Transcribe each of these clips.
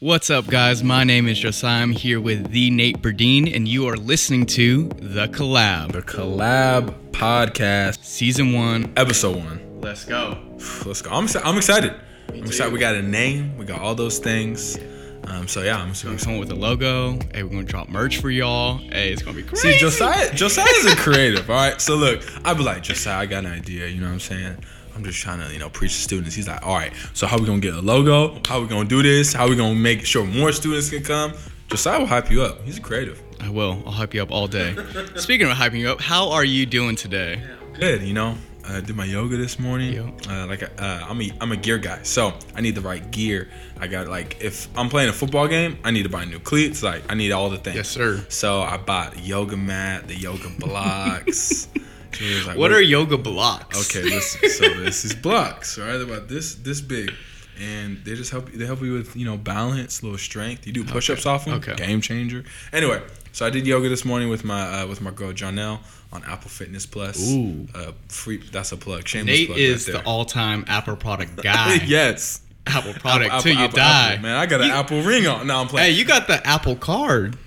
What's up, guys? My name is Josiah. I'm here with the Nate Birdine, and you are listening to The Collab, The Collab Podcast, Season 1. Episode 1. Let's go. Let's go. I'm, I'm excited. I'm excited. We got a name, we got all those things. Um, so, yeah, I'm super excited. Someone with a logo. Hey, we're going to drop merch for y'all. Hey, it's going to be crazy. See, Josiah, Josiah's a creative, all right? So, look, I'd be like, Josiah, I got an idea, you know what I'm saying? I'm just trying to, you know, preach to students. He's like, all right, so how we gonna get a logo? How we gonna do this? How we gonna make sure more students can come? Josiah will hype you up. He's a creative. I will. I'll hype you up all day. Speaking of hyping you up, how are you doing today? Good, you know. I did my yoga this morning. Yo. Uh, like uh, I'm a I'm a gear guy, so I need the right gear. I got like if I'm playing a football game, I need to buy new cleats. Like I need all the things. Yes, sir. So I bought yoga mat, the yoga blocks. Was like, What are yoga blocks? Okay, listen. So this is blocks, right? About this this big, and they just help you. They help you with you know balance, little strength. You do push-ups off them. Okay. Game changer. Anyway, so I did yoga this morning with my uh, with my girl Janelle on Apple Fitness Plus. Ooh. Uh, free. That's a plug. Shameless Nate plug is right the all-time Apple product guy. yes. Apple product Apple, till you Apple, die. Man, I got an You- Apple ring on. Now I'm playing. Hey, you got the Apple card.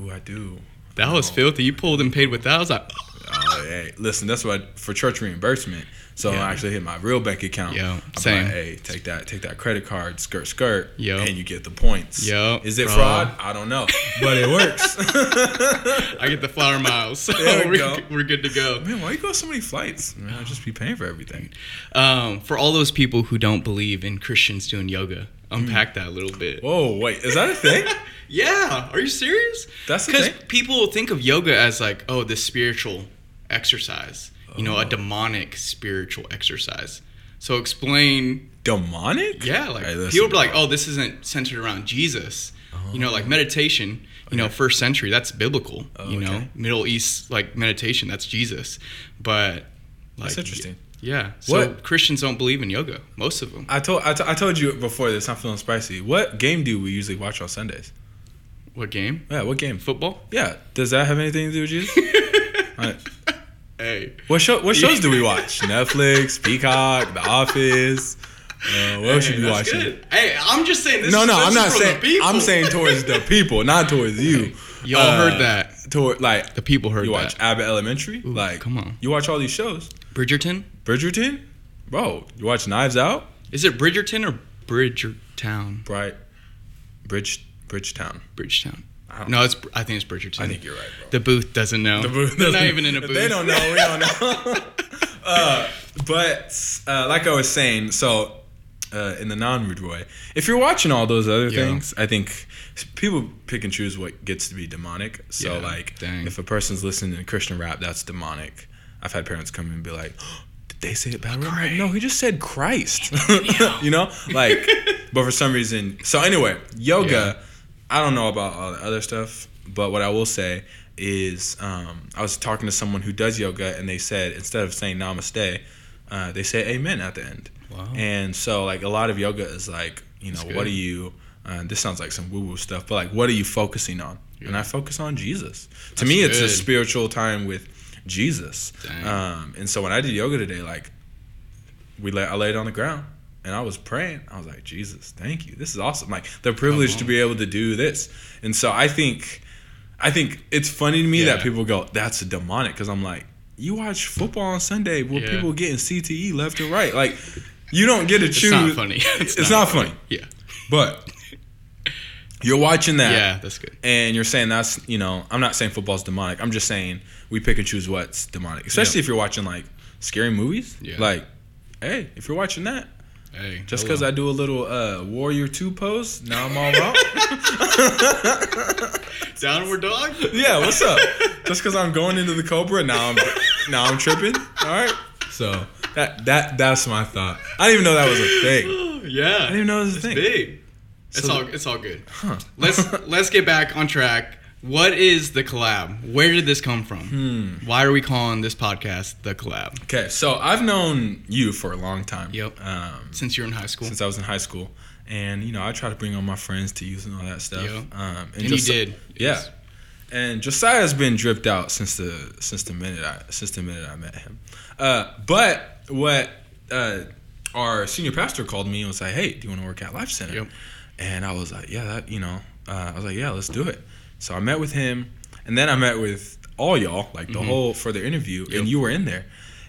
Ooh, I do. That was Oh. filthy. You pulled and paid with that. I was like, Oh, hey, listen, that's what I, for church reimbursement. So Yeah. I actually hit my real bank account. Yo, I'm same. Like, hey, take that, take that credit card, skirt, skirt, Yo. and you get the points. Yo, is it bro. fraud? I don't know, but it works. I get the flower miles. So There we we're, go. we're good to go. Man, why you go so many flights? Man, I'll just be paying for everything. Um, for all those people who don't believe in Christians doing yoga, unpack that a little bit. Whoa, wait, is that a thing? Yeah, are you serious? That's because people think of yoga as like, oh, this spiritual exercise. You know, a Oh. demonic spiritual exercise. So explain. Demonic? Yeah, like people be like, oh, this isn't centered around Jesus. You know, like oh. meditation. You know, first century, that's biblical. Oh, you know, okay. Middle East like meditation, that's Jesus. But like, That's interesting. Yeah. So What- Christians don't believe in yoga. Most of them. I told I, t- I told you before this. I'm feeling spicy. What game do we usually watch on Sundays? What game? Yeah, what game? Football. Yeah, does that have anything to do with Jesus? Hey. What show? What shows do we watch? Netflix, Peacock, The Office. Uh, what else Hey, should be that's watching? good. Hey, I'm just saying this. No, is, no, I'm not saying. I'm saying towards the people, not towards you. Y'all Uh, heard that. Toward like The people heard that. you that. watch Abbott Elementary. like, come on. You watch all these shows. Bridgerton. Bridgerton, bro. You watch Knives Out, Is it Bridgerton or Bridgertown? Right. Bridge, Bridgetown. Bridgetown. No, it's. I think it's Bridgerton. I think you're right, bro. The booth doesn't know. The booth They're not even in a booth. They don't know. We don't know. uh, but uh, like I was saying, so uh, in the non-rude way, if you're watching all those other Yeah. things, I think people pick and choose what gets to be demonic. So Yeah, like, dang. if a person's listening to Christian rap, that's demonic. I've had parents come in and be like. Did they say it bad? Like, no, he just said Christ. you know, like, but for some reason. So anyway, yoga. Yeah. I don't know about all the other stuff, but what I will say is um, I was talking to someone who does yoga, and they said instead of saying namaste, uh, they say amen at the end. Wow. And so, like, a lot of yoga is like, you know, what are you? Uh, this sounds like some woo woo stuff, but like, what are you focusing on? And I focus on Jesus. To That's me, it's a spiritual time with Jesus. Um, and so when I did yoga today, like, we lay, I laid on the ground and I was praying. I was like, Jesus, thank you. This is awesome. Like the privilege to be able to do this. And so I think, I think it's funny to me that people go, that's a demonic. Cause I'm like, you watch football on Sunday where Yeah. people getting CTE left and right. Like you don't get to It's choose. not funny. It's, not, funny. Yeah. But you're watching that Yeah, that's good. and you're saying that's you know i'm not saying football's demonic i'm just saying we pick and choose what's demonic especially if you're watching like scary movies Yeah. like hey if you're watching that Hey, just because i do a little uh warrior 2 pose now i'm all wrong downward dog. yeah what's up just because i'm going into the cobra now i'm now i'm tripping all right so that that that's my thought i didn't even know that was a thing yeah, i didn't even know it was a it's thing big. It's So all. It's all good. huh Let's let's get back on track. What is the collab? Where did this come from? Hmm. Why are we calling this podcast the collab? okay so i've known you for a long time Yep. um Since you're in high school, since I was in high school, and you know I try to bring all my friends to youth and all that stuff. Yeah. Um, and you did. yeah. Yes. And Josiah's been dripped out since the since the minute I since the minute I met him. Uh, but what uh, our senior pastor called me and was like, "Hey, do you want to work at Life Center?" Yep. And I was like, yeah, that you know, uh, I was like, yeah, let's do it. So I met with him, and then I met with all y'all, like the whole for the interview, Mm-hmm. Yep. and you were in there,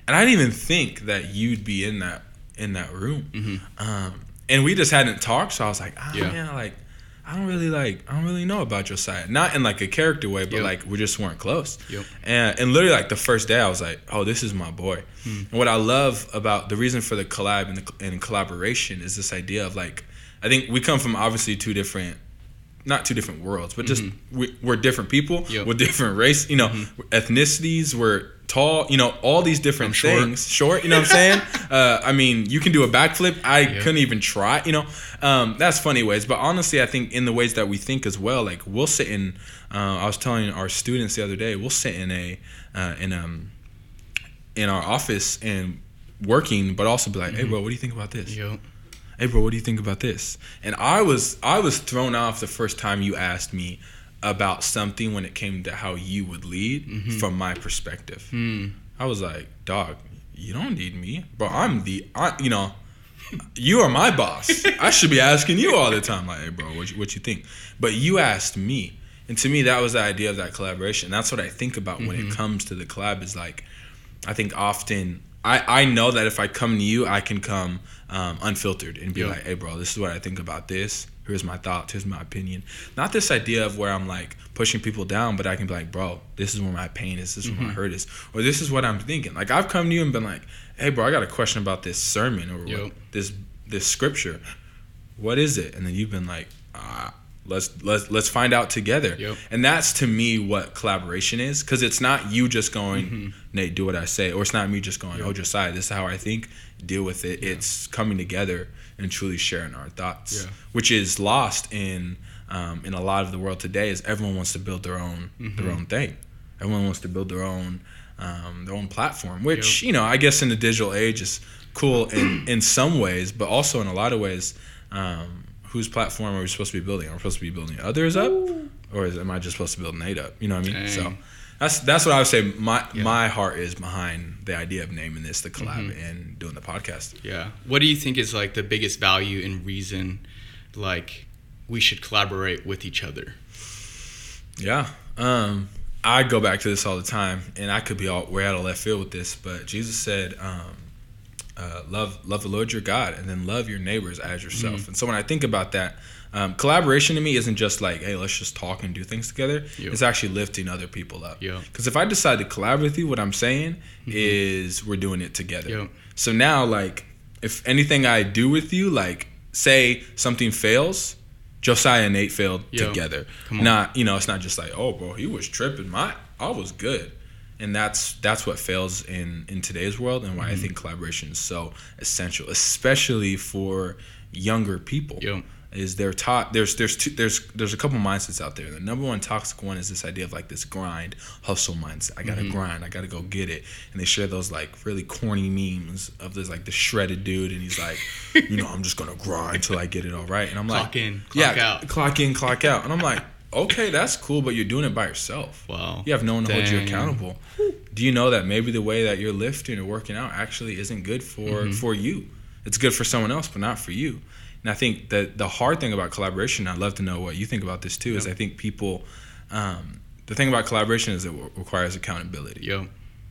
and I didn't even think that you'd be in that in that room. Mm-hmm. Um, and we just hadn't talked, so I was like, ah, Yeah. man, like. I don't really like. I don't really know about Josiah. Not in like a character way, but Yep. like we just weren't close. Yep. And and literally like the first day, I was like, "Oh, this is my boy." Hmm. And what I love about the reason for the collab and, the, and collaboration is this idea of like, I think we come from obviously two different, not two different worlds, but just we, we're different people Mm-hmm. Yep. Mm-hmm. with different race, you know, ethnicities. We're tall, you know, all these different short. things. Short, you know what I'm saying? uh, I mean, you can do a backflip. I Yep. couldn't even try. You know, um, that's funny ways. But honestly, I think in the ways that we think as well, like we'll sit in. Uh, I was telling our students the other day, we'll sit in a uh, in um in our office and working, but also be like, hey, bro, what do you think about this? Yep. Hey, bro, what do you think about this? And I was I was thrown off the first time you asked me about something when it came to how you would lead from my perspective. Hmm. I was like, dog, you don't need me, bro. I'm the, I, you know, you are my boss. I should be asking you all the time, like, hey, bro, what you, what you think? But you asked me, and to me, that was the idea of that collaboration. That's what I think about when it comes to the collab. Is like, I think often I I know that if I come to you, I can come um, unfiltered and be Yeah. like, hey, bro, this is what I think about this. Here's my thoughts. Here's my opinion. Not this idea of where I'm like pushing people down, but I can be like, bro, this is where my pain is. This is Mm-hmm. where my hurt is. Or this is what I'm thinking. Like I've come to you and been like, hey, bro, I got a question about this sermon or what, this this scripture. What is it? And then you've been like, ah, let's let's let's find out together. Yep. And that's to me what collaboration is, because it's not you just going, Mm-hmm. Nate, do what I say, or it's not me just going, oh, Josiah, this is how I think. Deal with it. It's coming together and truly sharing our thoughts, Yeah. which is lost in um, in a lot of the world today. Is everyone wants to build their own Mm-hmm. their own thing. Everyone wants to build their own um, their own platform, which you know I guess in the digital age is cool in in some ways, but also in a lot of ways. Um, whose platform are we supposed to be building? Are we supposed to be building others up, or is, am I just supposed to build Nate up? You know what I mean? So that's that's what I would say. My Yeah. my heart is behind the idea of naming this the collab Mm-hmm. and doing the podcast. Yeah. What do you think is like the biggest value and reason like we should collaborate with each other? Yeah. Um, I go back to this all the time, and I could be all way out of left field with this, but Jesus said, um, uh, "Love, love the Lord your God, and then love your neighbors as yourself." And so when I think about that, um, collaboration to me isn't just like, "Hey, let's just talk and do things together." It's actually lifting other people up. Because if I decide to collaborate with you, what I'm saying is we're doing it together. Yep. So now, like, if anything I do with you, like, say something fails, Josiah and Nate failed Yo, together. come on. Not, you know, it's not just like, oh, bro, he was tripping. My, I was good, and that's that's what fails in in today's world, and why Mm-hmm. I think collaboration is so essential, especially for younger people Yo. is they're taught there's there's two there's there's a couple mindsets out there. The number one toxic one is this idea of like this grind hustle mindset. I gotta Mm-hmm. grind, I gotta go get it. And they share those like really corny memes of this like the shredded dude and he's like, you know, I'm just gonna grind till I get it all right. And I'm Clock like in, clock yeah, out. clock in, clock out. And I'm like, okay, that's cool, but you're doing it by yourself. Wow. You have no one to hold you accountable. Do you know that maybe the way that you're lifting or working out actually isn't good for Mm-hmm. for you? It's good for someone else, but not for you. And I think that the hard thing about collaboration, I'd love to know what you think about this too, is I think people, um, the thing about collaboration is it w- requires accountability. Yo.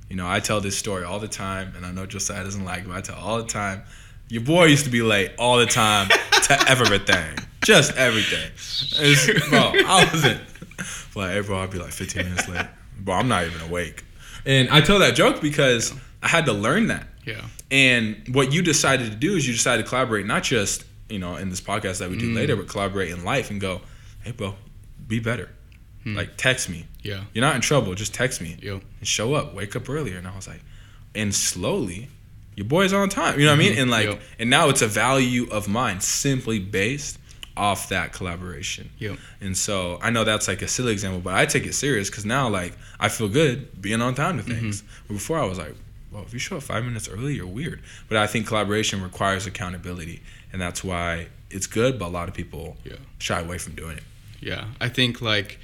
You know, I tell this story all the time, and I know Josiah doesn't like it, but I tell all the time. Your boy used to be late all the time to everything, just everything. It's- bro, I wasn't like, hey, bro, I'd be like 15 minutes late. Bro, I'm not even awake. And I tell that joke because I had to learn that. Yeah. And what you decided to do is you decided to collaborate, not just you know in this podcast that we do mm. later, but collaborate in life and go, hey, bro, be better. Hmm. Like text me. Yeah. You're not in trouble. Just text me Yo. and show up. Wake up earlier. And I was like, and slowly, your boy's on time. You know what I mean? Mm-hmm. And like, Yep. and now it's a value of mine simply based off that collaboration. Yo. And so I know that's like a silly example, but I take it serious because now like I feel good being on time to things. But before I was like, well, if you show up five minutes early, you're weird. But I think collaboration requires accountability, and that's why it's good. But a lot of people Yeah. shy away from doing it. Yeah, I think like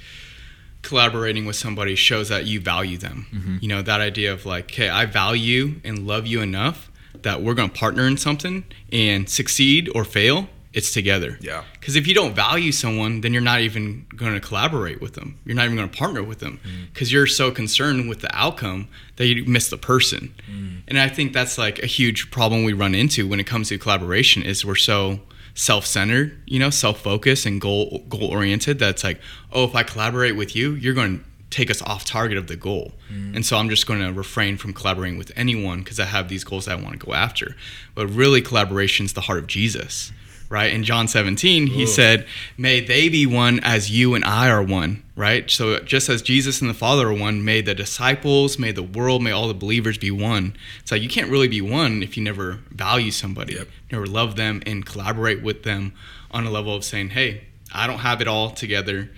collaborating with somebody shows that you value them. Mm-hmm. You know, that idea of like, hey, I value and love you enough that we're going to partner in something and succeed or fail it's together. Yeah. Because if you don't value someone, then you're not even going to collaborate with them. You're not even going to partner with them mm. because you're so concerned with the outcome that you miss the person. Mm. And I think that's like a huge problem we run into when it comes to collaboration is we're so self-centered, you know, self-focused and goal goal oriented that's like, oh, if I collaborate with you, you're going to take us off target of the goal. Mm. And so I'm just going to refrain from collaborating with anyone because I have these goals I want to go after. But really collaboration is the heart of Jesus right? In John 17, he Ooh. said, May they be one as you and I are one, right? So just as Jesus and the Father are one, may the disciples, may the world, may all the believers be one. It's like you can't really be one if you never value somebody, Yep. never love them, and collaborate with them on a level of saying, Hey, I don't have it all together.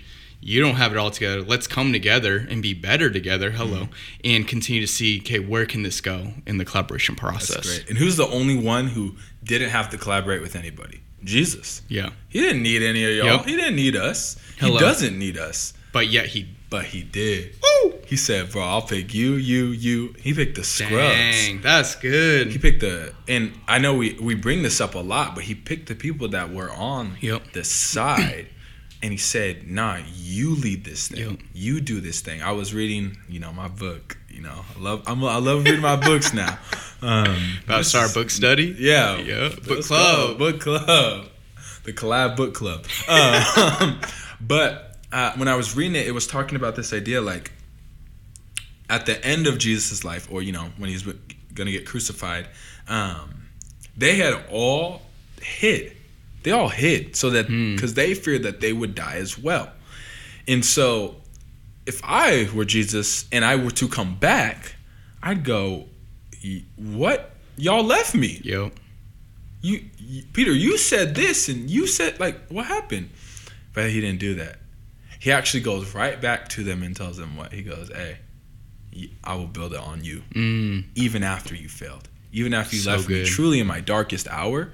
You don't have it all together. Let's come together and be better together. Hello. Mm-hmm. And continue to see, okay, where can this go in the collaboration process? That's great. And who's the only one who didn't have to collaborate with anybody? Jesus. Yeah. He didn't need any of y'all. Yep. He didn't need us. Hello. He doesn't need us. But yet he But he did. Woo! He said, "Bro, I'll pick you, you, you." He picked the scrubs. Dang, that's good. He picked the, and I know we we bring this up a lot, but he picked the people that were on Yep. the side, and he said, "Nah, you lead this thing. Yep. You do this thing." I was reading, you know, my book. You know, I love I'm, I love reading my books now. Um, About to start book study. Yeah, Yeah, book club. book club, the collab book club. Um, but uh, when I was reading it, it was talking about this idea like at the end of Jesus' life, or you know, when he's going to get crucified, um, they had all hid. They all hid so that Hmm. because they feared that they would die as well. And so, if I were Jesus and I were to come back, I'd go, "What? Y'all left me." Yo. you, you Peter, you said this and you said like what happened? But he didn't do that. He actually goes right back to them and tells them what he goes, "Hey, I will build it on you Mm, even after you failed. Even after you So left me truly in my darkest hour,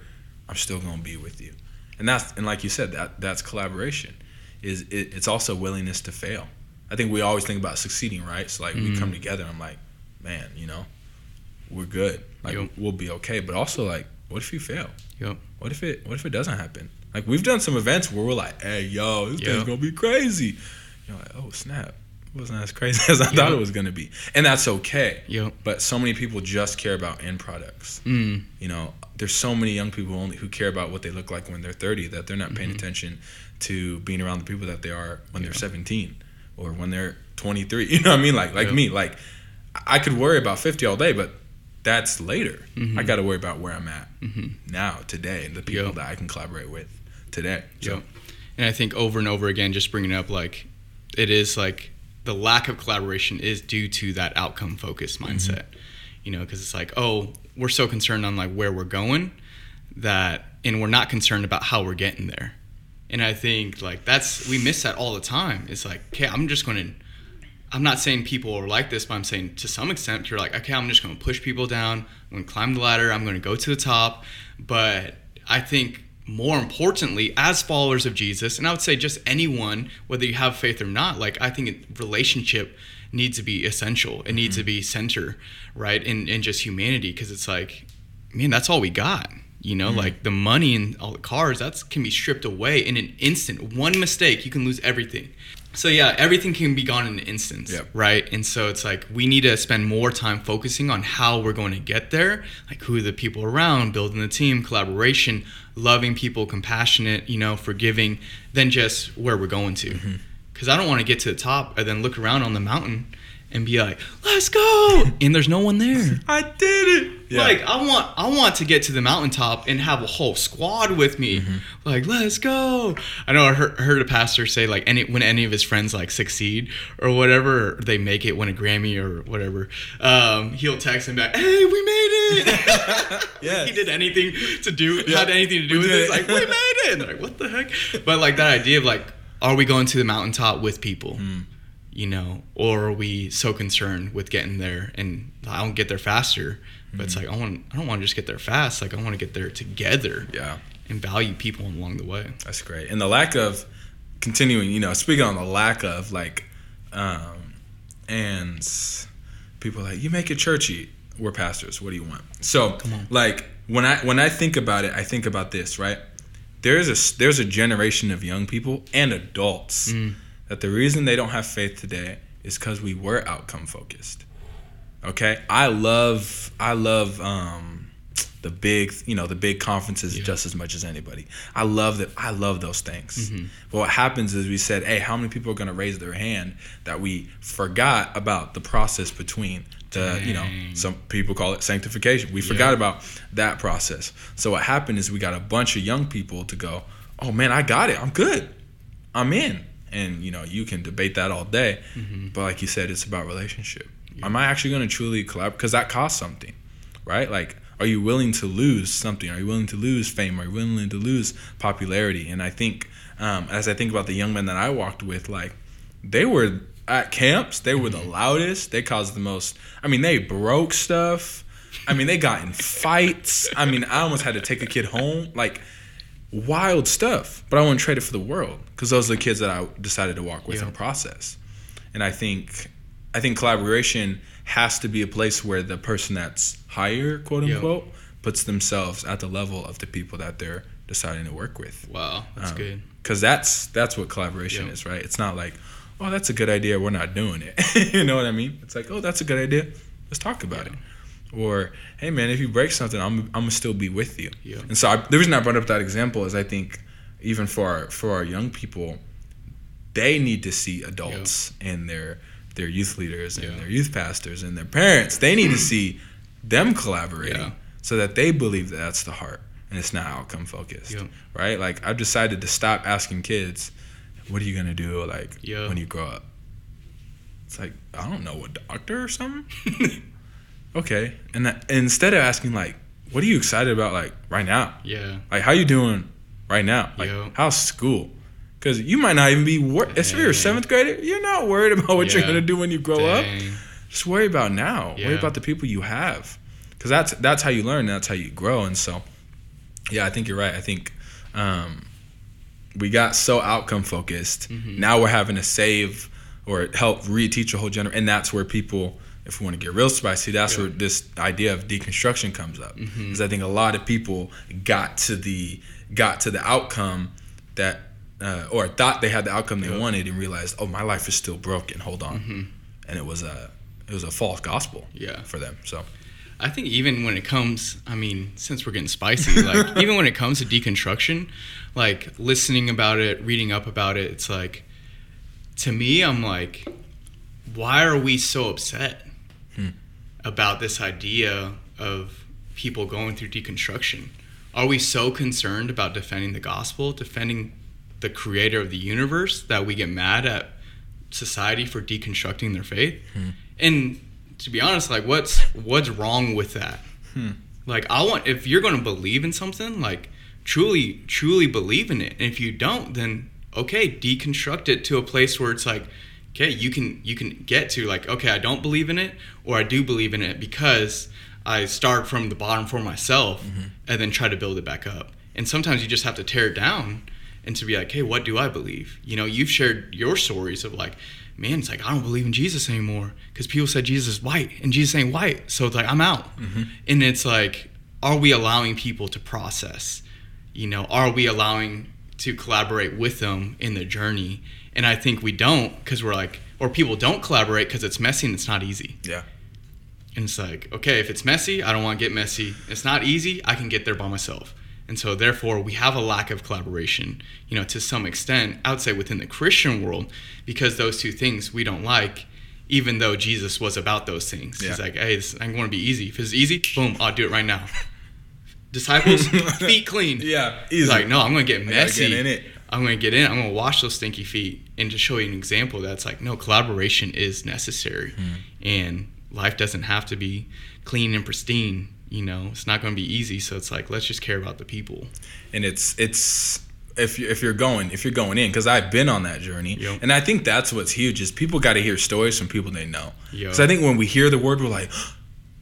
I'm still going to be with you." And that's and like you said that that's collaboration. Is it, it's also willingness to fail. I think we always think about succeeding, right? So like we Mhm. come together and I'm like, "Man, you know, we're good. Like Yep. we'll be okay." But also like, what if you fail? Yep. What if it what if it doesn't happen? Like we've done some events where we're like, hey yo, this Yeah. thing's gonna be crazy. You're like, oh snap. It wasn't as crazy as I Yeah. thought it was gonna be. And that's okay. Yep. But so many people just care about end products. Mm, You know, there's so many young people only who care about what they look like when they're 30 that they're not paying Mhm. attention to being around the people that they are when Yeah. they're 17 or when they're 23. You know what I mean? Like like Yeah. me, like I could worry about 50 all day, but that's later. Mhm. I got to worry about where I'm at mhm. now, today, and the people Yeah. that I can collaborate with today. So, Yep. And I think over and over again, just bringing up like it is like the lack of collaboration is due to that outcome focused mindset. You know, because it's like, oh, we're so concerned on like where we're going that, and we're not concerned about how we're getting there. And I think like that's we miss that all the time. It's like, okay, I'm just going to. I'm not saying people are like this, but I'm saying to some extent, you're like, okay, I'm just going to push people down. I'm going to climb the ladder. I'm going to go to the top. But I think more importantly, as followers of Jesus, and I would say just anyone, whether you have faith or not, like I think relationship needs to be essential. It needs to mm-hmm. be center, right? In in just humanity, because it's like, man, that's all we got. You know, like the money and all the cars, that's can be stripped away in an instant. One mistake, you can lose everything. So yeah, everything can be gone in an instant, Yep. right? And so it's like we need to spend more time focusing on how we're going to get there, like who are the people around, building the team, collaboration, loving people, compassionate, you know, forgiving, than just where we're going to. Mm-hmm. Because I don't want to get to the top and then look around on the mountain and be like, "Let's go," and there's no one there. I did it. Yeah. Like I want, I want to get to the mountaintop and have a whole squad with me. Mm-hmm. Like, let's go. I know I heard, heard a pastor say like, any when any of his friends like succeed or whatever, or they make it, win a Grammy or whatever, um, he'll text him back, "Hey, we made it." yeah. he did anything to do Yeah, had anything to do we with. It. like we made it. And they're like, what the heck? But like that idea of like, are we going to the mountaintop with people? Mm. You know, or are we so concerned with getting there and I don't get there faster? But it's like I want I don't want to just get there fast. Like I want to get there together yeah, and value people along the way. that's great. And the lack of continuing, you know, speaking on the lack of like, um, and people are like you make it churchy. We're pastors. What do you want? So, like when I when I think about it, I think about this, right? there's a there's a generation of young people and adults Mm. That the reason they don't have faith today is because we were outcome focused. Okay, I love I love um, the big you know the big conferences Yeah. just as much as anybody. I love that I love those things. Mhm. But what happens is we said, hey, how many people are going to raise their hand that we forgot about the process between the you know some people call it sanctification. We forgot about that process. So what happened is we got a bunch of young people to go, oh man, I got it. I'm good. I'm in. And you know, you can debate that all day, Mhm. but like you said, it's about relationship. Yeah. Am I actually going to truly collaborate? Because that costs something, right? Like, are you willing to lose something? Are you willing to lose fame? Are you willing to lose popularity? And I think, um, as I think about the young men that I walked with, like, they were at camps. They were the loudest. They caused the most. I mean, they broke stuff. I mean, they got in fights. I mean, I almost had to take a kid home. Like, wild stuff. But I wouldn't trade it for the world because those are the kids that I decided to walk with Yeah. and process. And I think, I think collaboration has to be a place where the person that's higher, quote Yeah. unquote, puts themselves at the level of the people that they're deciding to work with. Wow, that's Um, good. Because that's that's what collaboration Yeah. is, right? It's not like, oh, that's a good idea. We're not doing it. you know what I mean? It's like, oh, that's a good idea. Let's talk about Yeah. it. Or, hey, man, if you break something, I'm I'm gonna still be with you. Yeah. And so I, the reason I brought up that example is I think even for our, for our young people, they need to see adults and their their youth leaders and Yeah. their youth pastors and their parents. They need to see them collaborating Yeah. so that they believe that that's the heart and it's not outcome focused Yeah. right? Like I've decided to stop asking kids, "What are you gonna do like Yeah. when you grow up?" It's like I don't know, a doctor or something. okay, and that, instead of asking like, "What are you excited about like right now?" yeah, Like, how you doing right now? Like, Yeah. how's school? Because you might not even be wor- if you're a seventh grader, you're not worried about what you're gonna do when you grow up. Just worry about now. Worry about the people you have, because that's that's how you learn. And that's how you grow. And so, yeah, I think you're right. I think um, we got so outcome focused. Mhm. Now we're having to save or help reteach a whole generation, and that's where people. If we want to get real spicy, that's Yeah. where this idea of deconstruction comes up. Because I think a lot of people got to the got to the outcome that, uh, or thought they had the outcome they Yeah. wanted, and realized, oh, my life is still broken. Hold on, Mhm. and it was a it was a false gospel Yeah. for them. So I think even when it comes, I mean, since we're getting spicy, like even when it comes to deconstruction, like listening about it, reading up about it, it's like, to me, I'm like, why are we so upset. About this idea of people going through deconstruction? Are we so concerned about defending the gospel, defending the creator of the universe, that we get mad at society for deconstructing their faith? Hmm. And to be honest, like what's what's wrong with that? Hmm. Like I want if you're going to believe in something, like truly truly believe in it. And if you don't, then okay, deconstruct it to a place where it's like okay, you can you can get to like okay, I don't believe in it or I do believe in it because I start from the bottom for myself mm-hmm. and then try to build it back up. And sometimes you just have to tear it down and to be like, hey, what do I believe? You know, you've shared your stories of like, man, it's like I don't believe in Jesus anymore because people said Jesus is white and Jesus ain't white, so it's like I'm out. Mm-hmm. And it's like, are we allowing people to process? You know, are we allowing to collaborate with them in the journey? And I think we don't because we're like, or people don't collaborate because it's messy and it's not easy. yeah, And it's like, okay, if it's messy, I don't want to get messy. It's not easy, I can get there by myself. And so therefore we have a lack of collaboration, you know, to some extent, I would say within the Christian world, because those two things we don't like, even though Jesus was about those things. He's like, hey, this, I'm going to be easy. If it's easy, boom, I'll do it right now. Disciples, feet clean. yeah, He's like, no, I'm to get messy. get in it. I'm to get in. I'm to wash those stinky feet and to show you an example that's like, no, collaboration is necessary. Hmm. And life doesn't have to be clean and pristine. You know, it's not to be easy. So it's like, let's just care about the people. and it's it's if you if you're going if you're going in because I've been on that journey Yep. and I think that's what's huge is people got to hear stories from people they know because I think when we hear the word we're like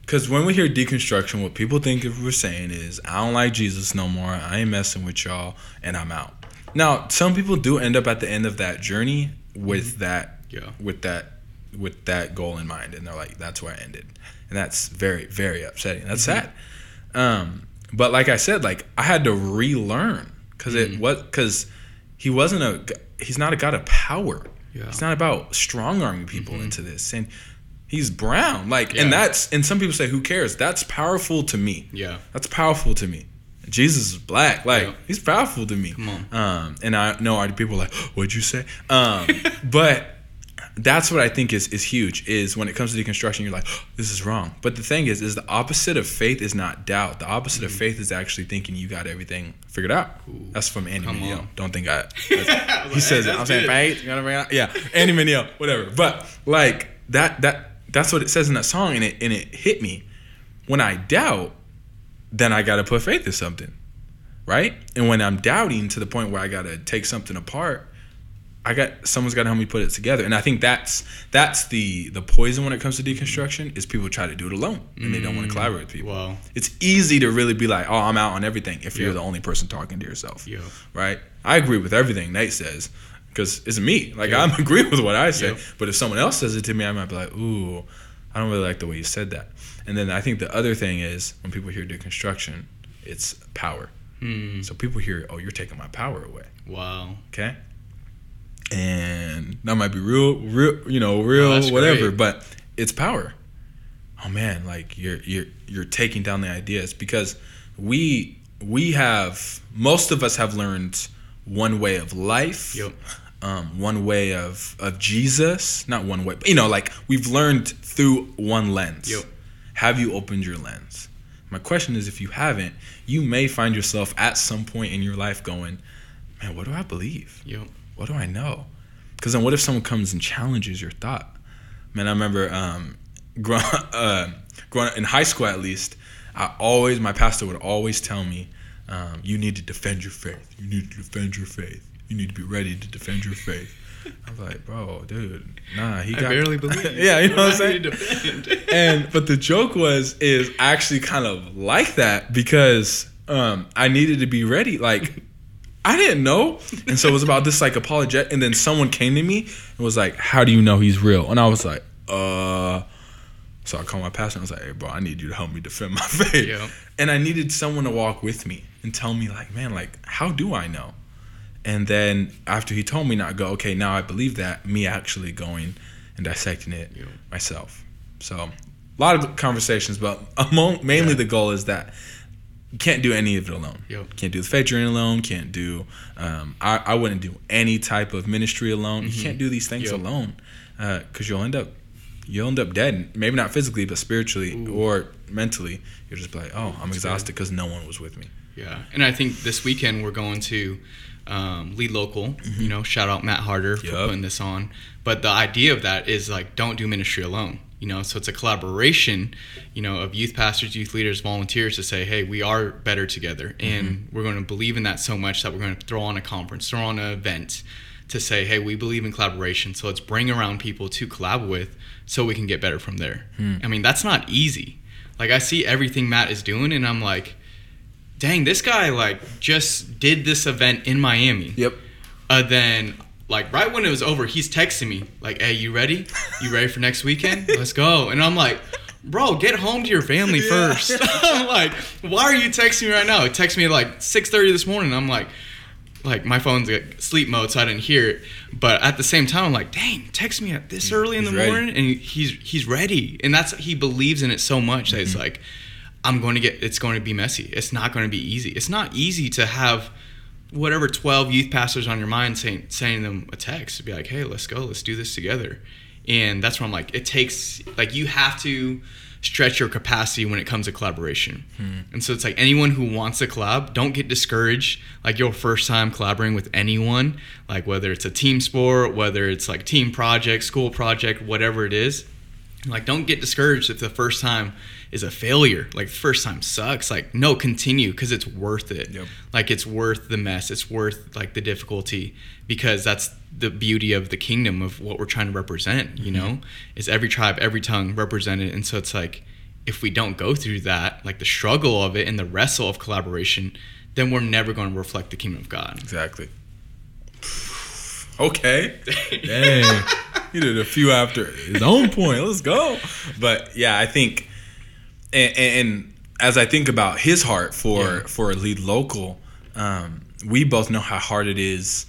because when we hear deconstruction what people think if we're saying is I don't like Jesus no more. I ain't messing with y'all and I'm out. Now some people do end up at the end of that journey with mm-hmm. that Yeah. with that with that goal in mind and they're like that's where I ended. And that's very very upsetting. That's mm-hmm. sad. Um but like I said like I had to relearn because it mm-hmm. was because he wasn't a he's not a god of power. Yeah. He's not about strong arming people into this, and he's brown. Like, Yeah. and that's and some people say, who cares? That's powerful to me. Yeah. That's powerful to me. Jesus is black. Like Yeah. he's powerful to me. Come on. Um, and I know people are like, what'd you say? Um, but that's what I think is is huge. Is when it comes to deconstruction, you're like, this is wrong. But the thing is, is the opposite of faith is not doubt. The opposite of faith is actually thinking you got everything figured out. That's from Andy Come Mineo. on. Don't think I. I he was says like, it. I'm saying faith. You gotta bring it out. Yeah, Andy Mineo, whatever. But like that that that's what it says in that song, and it and it hit me. When I doubt, then I gotta put faith in something, right? And when I'm doubting to the point where I gotta take something apart, I got someone's gotta help me put it together. And I think that's that's the the poison when it comes to deconstruction is people try to do it alone and they don't want to mm. collaborate with people. Wow. It's easy to really be like, oh, I'm out on everything if you're the only person talking to yourself Yeah. right? I agree with everything Nate says because it's me. Like Yeah. I'm agreeing with what I say. Yeah. But if someone else says it to me, I might be like, ooh, I don't really like the way you said that. And then I think the other thing is when people hear deconstruction, it's power. Hmm. So people hear, oh, you're taking my power away. Wow. Okay. And that might be real, real, you know, real, Oh, whatever. great. But it's power. Oh man, like you're you're you're taking down the ideas because we we have most of us have learned one way of life, Yep. Um, one way of of Jesus, not one way, but you know, like we've learned through one lens. Yep. Have you opened your lens? My question is, if you haven't, you may find yourself at some point in your life going, "Man, what do I believe?" Yep. what do I know? Because then what if someone comes and challenges your thought? Man, I remember um, growing, uh, growing up in high school at least, I always, my pastor would always tell me, um, you need to defend your faith. You need to defend your faith. You need to be ready to defend your faith. I was like, bro, dude, nah, he I got. barely believe. yeah, you know what I'm saying? need to defend. and but the joke was is I actually kind of like that because um, I needed to be ready. Like I didn't know, and so it was about this like apologetic. And then someone came to me and was like, "How do you know he's real?" And I was like, "Uh." So I called my pastor and I was like, "Hey, bro, I need you to help me defend my faith." Yeah. And I needed someone to walk with me and tell me, like, man, like, how do I know? And then after he told me not to go, okay, now I believe that, me actually going and dissecting it Yeah. myself. So a lot of conversations, but among, mainly Yeah. the goal is that you can't do any of it alone. Can't do the faith journey alone. Can't do. Um, I, I wouldn't do any type of ministry alone. You can't do these things alone because you'll end up you'll end up dead. Maybe not physically, but spiritually or mentally. You'll just be like, oh, I'm exhausted because no one was with me. Yeah, and I think this weekend we're going to um, lead local. Mm-hmm. You know, shout out Matt Harder for putting this on. But the idea of that is like, don't do ministry alone. You know, so it's a collaboration. You know, of youth pastors, youth leaders, volunteers to say, hey, we are better together, mm-hmm. and we're going to believe in that so much that we're going to throw on a conference, throw on an event. To say, hey, we believe in collaboration, so let's bring around people to collab with, so we can get better from there. Hmm. I mean, that's not easy. Like I see everything Matt is doing, and I'm like, dang, this guy like just did this event in Miami. Yep. Uh, then like right when it was over, he's texting me like, "Hey, you ready? You ready for next weekend? Let's go." And I'm like, "Bro, get home to your family Yeah. first. I'm like, "Why are you texting me right now?" He texted me at like 6:30 this morning. I'm like, like my phone's like sleep mode, so I didn't hear it. But at the same time, I'm like, "Dang, text me at this early in he's the ready. morning," and he's he's ready, and that's he believes in it so much that Mm-hmm. it's like. I'm going to get it's going to be messy. It's not going to be easy. It's not easy to have whatever 12 youth pastors on your mind saying saying them a text to be like, "Hey, let's go. Let's do this together." And that's where I'm like, it takes like you have to stretch your capacity when it comes to collaboration. Hmm. And so it's like anyone who wants to collab, don't get discouraged like your first time collaborating with anyone, like whether it's a team sport, whether it's like team project, school project, whatever it is. Like, don't get discouraged if the first time is a failure. Like, the first time sucks. Like, no, continue because it's worth it. Yep. Like, it's worth the mess. It's worth like the difficulty because that's the beauty of the kingdom of what we're trying to represent. You mm-hmm. know, is every tribe, every tongue represented. And so it's like, if we don't go through that, like the struggle of it and the wrestle of collaboration, then we're never going to reflect the kingdom of God. Exactly. Okay. Dang. he did a few after his own point. Let's go. But yeah, I think, and, and as I think about his heart for Yeah. for a lead local, um, we both know how hard it is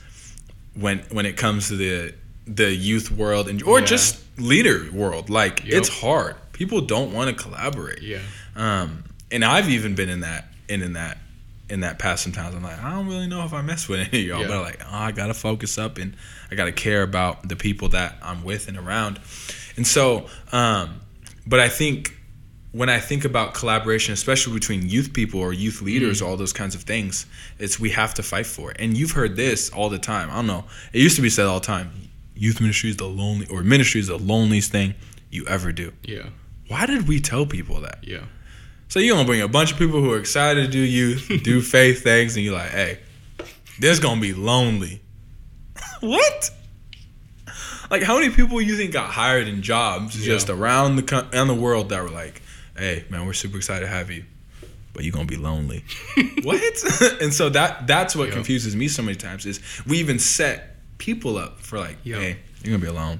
when when it comes to the the youth world and or Yeah. just leader world. Like Yep. it's hard. People don't want to collaborate. Yeah. Um, and I've even been in that in in that in that past sometimes. I'm like, I don't really know if I mess with any of y'all, Yeah. but like, oh, I gotta focus up and I gotta care about the people that I'm with and around. And so, um, but I think when I think about collaboration, especially between youth people or youth leaders, all those kinds of things, it's we have to fight for it. And you've heard this all the time. I don't know. It used to be said all the time. Youth ministry is the lonely, or ministry is the loneliest thing you ever do. Yeah. Why did we tell people that? Yeah. So you're gonna bring a bunch of people who are excited to do youth, do faith things, and you're like, hey, this gonna be lonely. what? Like, how many people you think got hired in jobs Yeah. just around the around the world that were like, hey, man, we're super excited to have you, but you're gonna be lonely. what? and so that that's what Yeah. confuses me so many times is we even set people up for like, Yeah. hey, you're gonna be alone.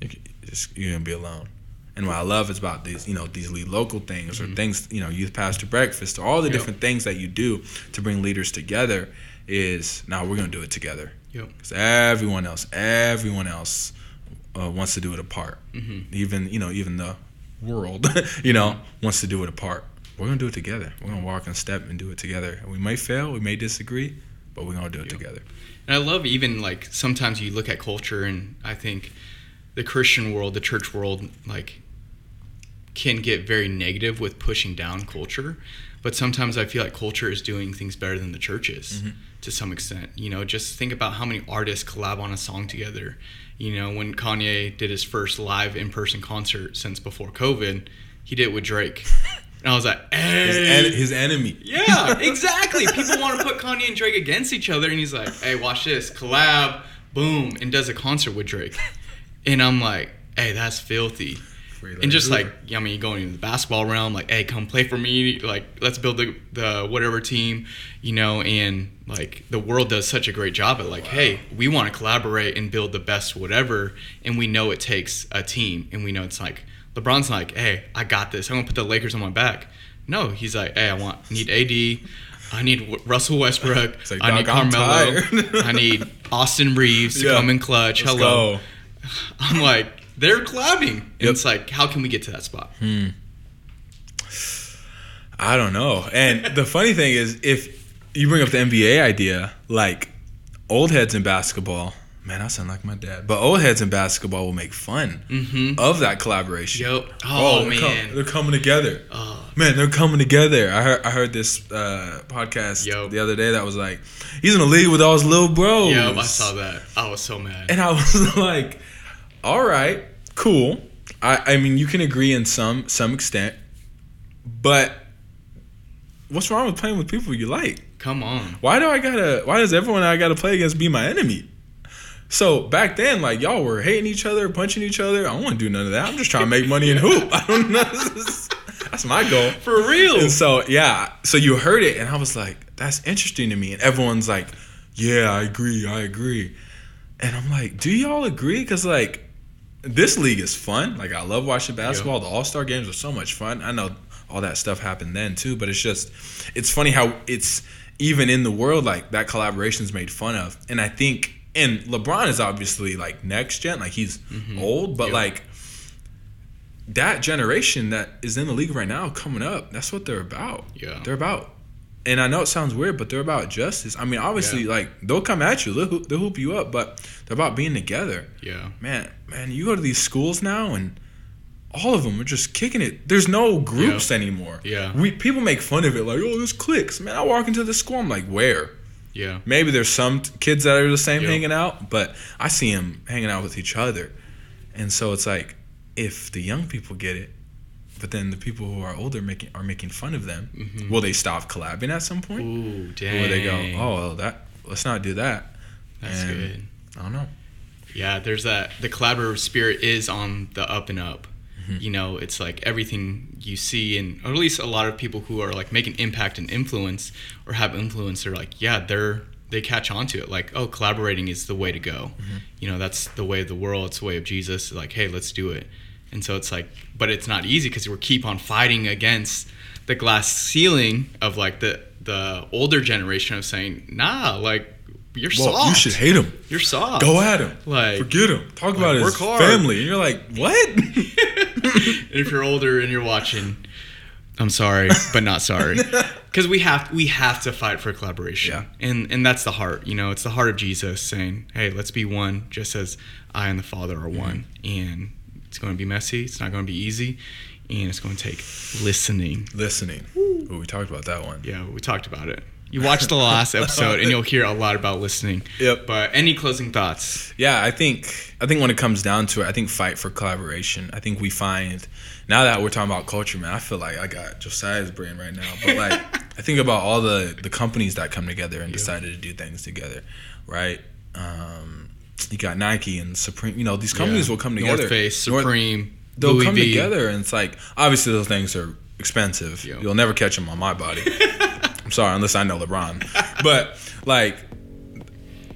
You're, just, you're gonna be alone. And what I love is about these, you know, these lead local things or things, you know, youth pastor breakfast or all the Mm-hmm. Yep. different things that you do to bring leaders together. Is now we're gonna do it together Yep. because everyone else, everyone else uh, wants to do it apart. Mhm. Even you know, even the world, you know, wants to do it apart. We're gonna do it together. We're gonna walk in step and do it together. And we may fail, we may disagree, but we're gonna do it Yep. together. And I love even like sometimes you look at culture and I think the Christian world, the church world, like can get very negative with pushing down culture. But sometimes I feel like culture is doing things better than the churches Mhm. to some extent. You know, just think about how many artists collab on a song together. You know, when Kanye did his first live in person concert since before COVID, he did it with Drake. And I was like, His, hey. en- his enemy. Yeah, exactly. People want to put Kanye and Drake against each other, and he's like, "Hey, watch this, collab, boom," and does a concert with Drake, and I'm like, "Hey, that's filthy." And just like, I mean, going into the basketball realm, like, "Hey, come play for me," like, let's build the the whatever team, you know, and like the world does such a great job at like, "Hey, we want to collaborate and build the best whatever," and we know it takes a team, and we know it's like LeBron's like, "Hey, I got this. I'm gonna put the Lakers on my back." No, he's like, "Hey, I want need AD." I need Russell Westbrook. Like, I need Carmelo. I need Austin Reaves to Yeah. come in clutch. Let's Hello. go. I'm like, they're collabing. And Yep. it's like, how can we get to that spot? I don't know. And the funny thing is, if you bring up the NBA idea, like old heads in basketball, man, I sound like my dad. But old heads in basketball will make fun Mm-hmm. of that collaboration. Yep. Oh, they're com- man. they're coming together. Oh, Man, they're coming together. I heard I heard this uh, podcast Yo. the other day that was like, he's in the league with all his little bros. yeah, I saw that. I was so mad. And I was like, all right, cool. I, I mean, you can agree in some some extent, but what's wrong with playing with people you like? Come on. Why do I gotta? Why does everyone I gotta play against be my enemy? So back then, like y'all were hating each other, punching each other. I don't want to do none of that. I'm just trying to make money and hoop. I don't know. That's my goal. For real. And so yeah, so you heard it, and I was like, "That's interesting to me." And everyone's like, "Yeah, I agree, I agree." And I'm like, "Do y'all agree?" Because like, this league is fun. Like, I love watching basketball. The All Star games are so much fun. I know all that stuff happened then too, but it's just, it's funny how it's even in the world like that collaboration is made fun of. And I think, and LeBron is obviously like next gen, like he's mm-hmm. old, but like that generation that is in the league right now coming up, that's what they're about. Yeah. They're about. And I know it sounds weird, but they're about justice. I mean, obviously, Yeah. like they'll come at you, they'll, hoop- they'll hoop you up, but they're about being together. Yeah. Man, man, you go to these schools now, and all of them are just kicking it. There's no groups anymore. Yeah. we people make fun of it, like, oh, there's cliques. Man, I walk into the school, I'm like, where? Yeah. Maybe there's some t- kids that are the same Yeah. hanging out, but I see them hanging out with each other. And so it's like, if the young people get it, but then the people who are older making are making fun of them, Mhm. will they stop collabing at some point? Ooh, Or dang. will they go, oh, well, that let's not do that? That's and- good. I don't know. Yeah, there's that. The collaborative spirit is on the up and up. Mhm. You know, it's like everything you see, and or at least a lot of people who are like making impact and influence or have influence they're like, yeah, they're they catch on to it. Like, oh, collaborating is the way to go. You know, that's the way of the world. It's the way of Jesus. Like, hey, let's do it. And so it's like, but it's not easy because we keep on fighting against the glass ceiling of like the the older generation of saying, nah, like you're Well, soft. you should hate him. You're soft. Go at him. Like- forget him. Talk about his hard. family. And you're like, what? And if you're older and you're watching, I'm sorry, but not sorry. Because we have we have to fight for collaboration, Yeah. and and that's the heart. You know, it's the heart of Jesus saying, "Hey, let's be one, just as I and the Father are one." Mm-hmm. And it's going to be messy. It's not going to be easy, and it's going to take listening. Listening. Ooh, we talked about that one. Yeah, we talked about it. You watch the last episode, and you'll hear a lot about listening. Yep. But any closing thoughts? Yeah, I think I think when it comes down to it, I think fight for collaboration. I think we find now that we're talking about culture, man, I feel like I got Josiah's brain right now. But like I think about all the the companies that come together and decided to do things together, right? Um, you got Nike and Supreme. You know, these companies Yeah. will come together. North Face, North- Supreme, they'll Louis come V. together, and it's like obviously those things are expensive. Yeah. You'll never catch them on my body. I'm sorry, unless I know LeBron. But like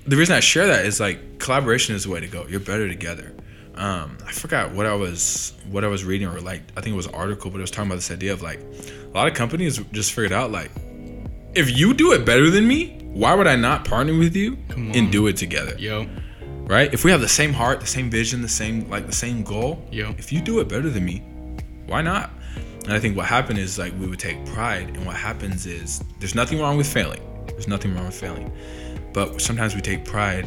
the reason I share that is like collaboration is the way to go. You're better together. Um, I forgot what I was what I was reading or like I think it was an article, but it was talking about this idea of like a lot of companies just figured out like if you do it better than me, why would I not partner with you and do it together? Yo, Right? If we have the same heart, the same vision, the same like the same goal, Yo. if you do it better than me, why not? And I think what happened is like we would take pride, and what happens is there's nothing wrong with failing. There's nothing wrong with failing, but sometimes we take pride,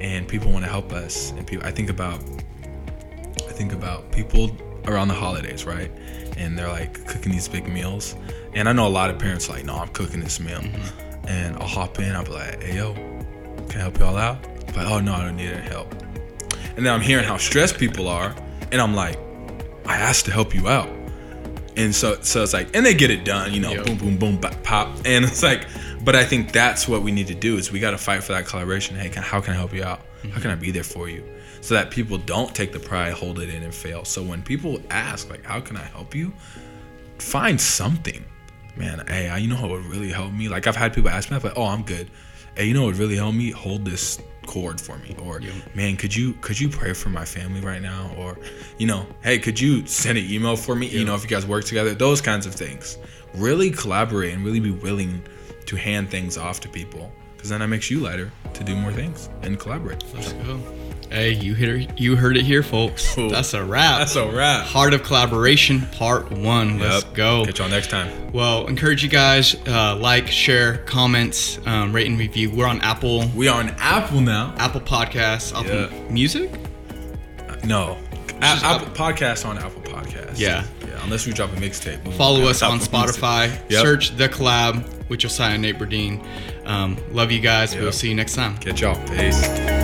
and people want to help us. And people, I think about, I think about people around the holidays, right? And they're like cooking these big meals, and I know a lot of parents are like, no, I'm cooking this meal, mm-hmm. and I'll hop in. I'll be like, hey yo, can I help y'all out? But oh no, I don't need any help. And then I'm hearing how stressed people are, and I'm like, I asked to help you out. And so, so it's like, and they get it done, you know, Yep. boom, boom, boom, pop. And it's like, but I think that's what we need to do is we got to fight for that collaboration. Hey, can, how can I help you out? How mm-hmm. can I be there for you? So that people don't take the pride, hold it in, and fail. So when people ask, like, how can I help you? Find something, man. Hey, I- you know what would really help me? Like I've had people ask me, I'm like, oh, I'm good. Hey, you know what would really help me? Hold this cord for me. Or man, could you could you pray for my family right now? Or you know, hey, could you send an email for me? You know, if you guys work together, those kinds of things. Really collaborate and really be willing to hand things off to people, because then that makes you lighter to do more things and collaborate. let's go. Hey, you hit you heard it here, folks. Cool. That's a wrap. That's a wrap. Heart of Collaboration, Part One. Let's go. Catch y'all next time. Well, encourage you guys uh, like, share, comments, um, rate and review. We're on Apple, We are on Apple now. Apple Podcasts, Apple Yeah. Music. No. A- just Apple podcast on Apple Podcasts. Yeah. Yeah. Unless we drop a mixtape. Follow us on Spotify. Yep. Search the collab with Josiah and Nate Birdine. Um, love you guys. We'll see you next time. Catch y'all. Peace.